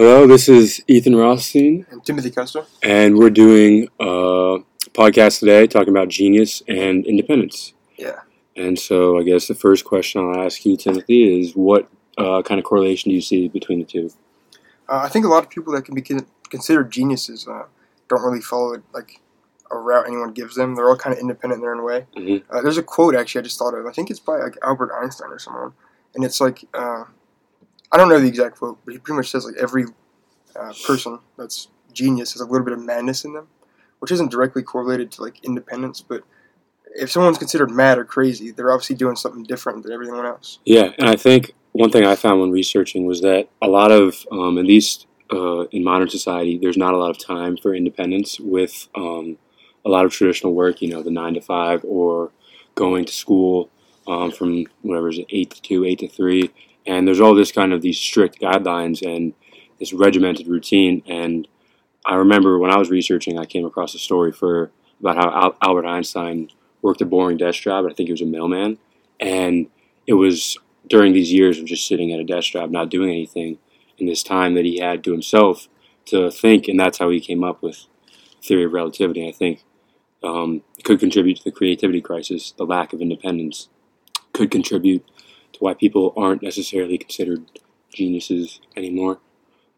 Hello, this is Ethan Rothstein, and Timothy Custer. and we're doing a podcast today talking about genius and independence. Yeah. And so, I guess the first question I'll ask you, Timothy, is what uh, kind of correlation do you see between the two? Uh, I think a lot of people that can be con- considered geniuses uh, don't really follow like a route anyone gives them. They're all kind of independent in their own way. Mhm. Uh, there's a quote actually I just thought of. I think it's by like Albert Einstein or someone, and it's like uh, I don't know the exact quote, but he pretty much says like every uh, person that's genius has a little bit of madness in them, which isn't directly correlated to like independence, but if someone's considered mad or crazy, they're obviously doing something different than everyone else. Yeah, and I think one thing I found when researching was that a lot of, um, at least uh, in modern society, there's not a lot of time for independence with um, a lot of traditional work, you know, the nine to five or going to school um, from whatever is it, eight to two, eight to three. And there's all this kind of these strict guidelines and this regimented routine. And I remember when I was researching, I came across a story for about how Al- Albert Einstein worked a boring desk job. I think he was a mailman. And it was during these years of just sitting at a desk job, not doing anything, in this time that he had to himself to think, and that's how he came up with theory of relativity. I think um, could contribute to the creativity crisis. The lack of independence could contribute why people aren't necessarily considered geniuses anymore.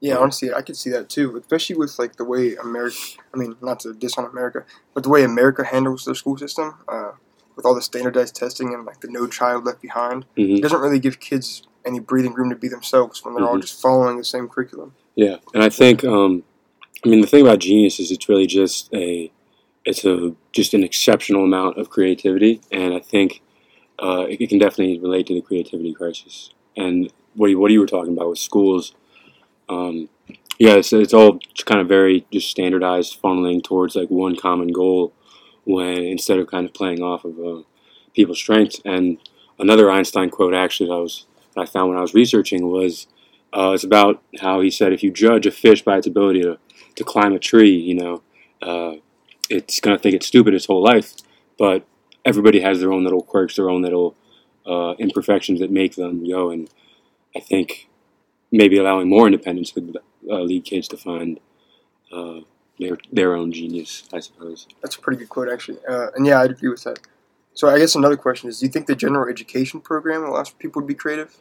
Yeah, honestly, I could see that too, especially with like the way America. I mean, not to diss on America, but the way America handles their school system, uh, with all the standardized testing and like the No Child Left Behind, hmm it doesn't really give kids any breathing room to be themselves when they're all Mhm. just following the same curriculum. Yeah, and I think um, I mean the thing about genius is it's really just a it's a just an exceptional amount of creativity, and I think uh, it, it can definitely relate to the creativity crisis. And what you, what you were talking about with schools, um, yeah, it's, it's all kind of very just standardized, funneling towards like one common goal, when instead of kind of playing off of uh, people's strengths. And another Einstein quote actually that I was that I found when I was researching was uh, it's about how he said if you judge a fish by its ability to, to climb a tree, you know, uh, it's going to think it's stupid its whole life. But everybody has their own little quirks, their own little uh, imperfections that make them go. And I think maybe allowing more independence could uh, lead kids to find uh, their their own genius, I suppose. That's a pretty good quote, actually. Uh, and yeah, I'd agree with that. So I guess another question is: Do you think the general education program allows people to be creative?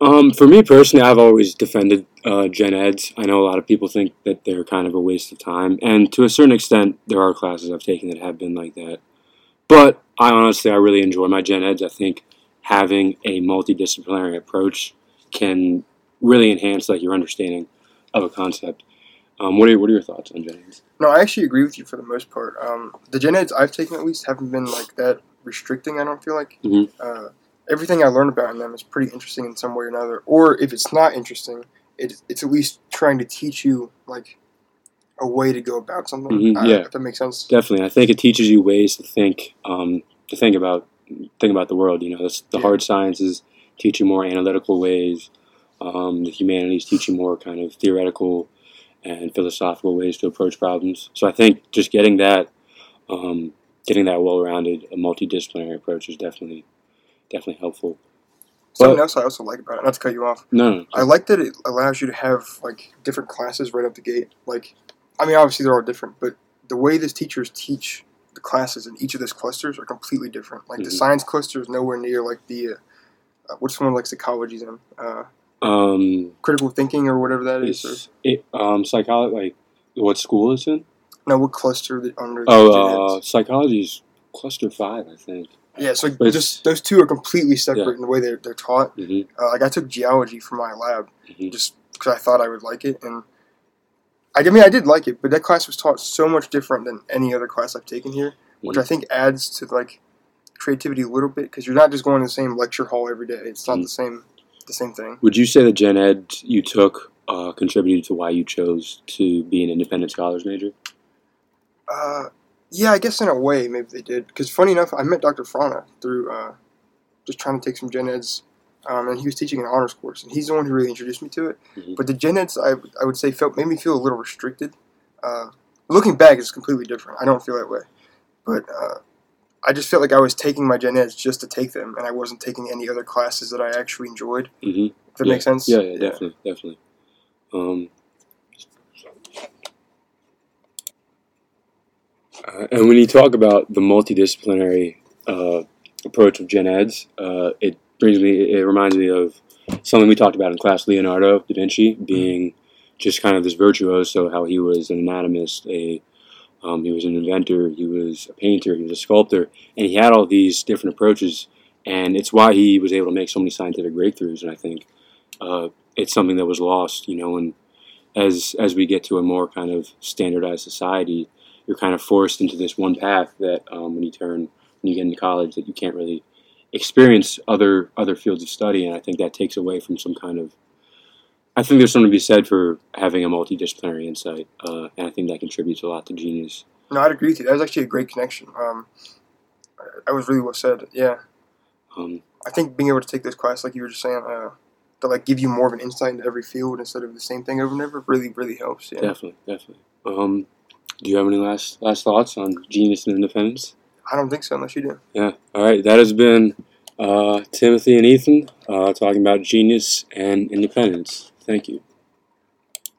Um, for me personally, I've always defended uh, gen eds. I know a lot of people think that they're kind of a waste of time, and to a certain extent, there are classes I've taken that have been like that. But I honestly, I really enjoy my gen eds. I think having a multidisciplinary approach can really enhance like your understanding of a concept. Um, what are what are your thoughts on gen eds? No, I actually agree with you for the most part. Um, the gen eds I've taken at least haven't been like that restricting. I don't feel like Mhm. uh, everything I learn about in them is pretty interesting in some way or another. Or if it's not interesting, it, it's at least trying to teach you like a way to go about something. Mhm, Uh, yeah. if that makes sense. Definitely, I think it teaches you ways to think, um, to think about, think about the world. You know, the Yeah. hard sciences teach you more analytical ways. Um, the humanities teach you more kind of theoretical and philosophical ways to approach problems. So I think just getting that, um, getting that well-rounded, a multidisciplinary approach is definitely, definitely helpful. Something But- else I also like about it, not to cut you off, No, no, I like that it allows you to have like different classes right up the gate. Like, I mean, obviously they're all different, but the way these teachers teach the classes in each of those clusters are completely different. Like the Mhm. science cluster is nowhere near like the uh, uh, what's one like psychology's in uh, um, critical thinking or whatever that is. Or, it, um, psychology, like what school it's in? no, what cluster that under? Oh, uh, psychology's cluster five, I think. yeah. So it's- just those two are completely separate Yeah. in the way they're they're taught. hmm Uh, like I took geology for my lab hmm just because I thought I would like it, and I, mean I did like it, but that class was taught so much different than any other class I've taken here, which. I think adds to like creativity a little bit because you're not just going to the same lecture hall every day. It's not Mhm. the same the same thing. Would you say the gen ed you took uh, contributed to why you chose to be an independent scholars major? Uh, yeah, I guess in a way maybe they did because funny enough, I met Dr. Frana through uh, just trying to take some gen eds um, and he was teaching an honors course, and he's the one who really introduced me to it. Mm-hmm. But the gen eds, I, I would say, felt made me feel a little restricted. Uh, looking back, it's completely different. I don't feel that way, but uh, I just felt like I was taking my gen eds just to take them, and I wasn't taking any other classes that I actually enjoyed. Mm-hmm. that yeah. makes sense. Yeah, yeah, yeah. definitely, definitely. Um, uh, and when you talk about the multidisciplinary uh, approach of gen eds, uh, it brings me, it reminds me of something we talked about in class, Leonardo da Vinci being just kind of this virtuoso, how he was an anatomist, a um, he was an inventor, he was a painter, he was a sculptor, and he had all these different approaches, and it's why he was able to make so many scientific breakthroughs. And I think uh, it's something that was lost, you know, and as as we get to a more kind of standardized society, you're kind of forced into this one path that um, when you turn when you get into college that you can't really experience other other fields of study, and I think that takes away from some kind of. I think there's something to be said for having a multidisciplinary insight, uh, and I think that contributes a lot to genius. No, I'd agree with you. That was actually a great connection. Um, that was really well said. Yeah. Um, I think being able to take this class, like you were just saying, uh, to like give you more of an insight into every field instead of the same thing over and over, really, really helps. Yeah. Definitely, definitely. Um, do you have any last last thoughts on genius and independence? I don't think so, unless you do. Yeah. All right. That has been uh, Timothy and Ethan uh, talking about genius and independence. Thank you.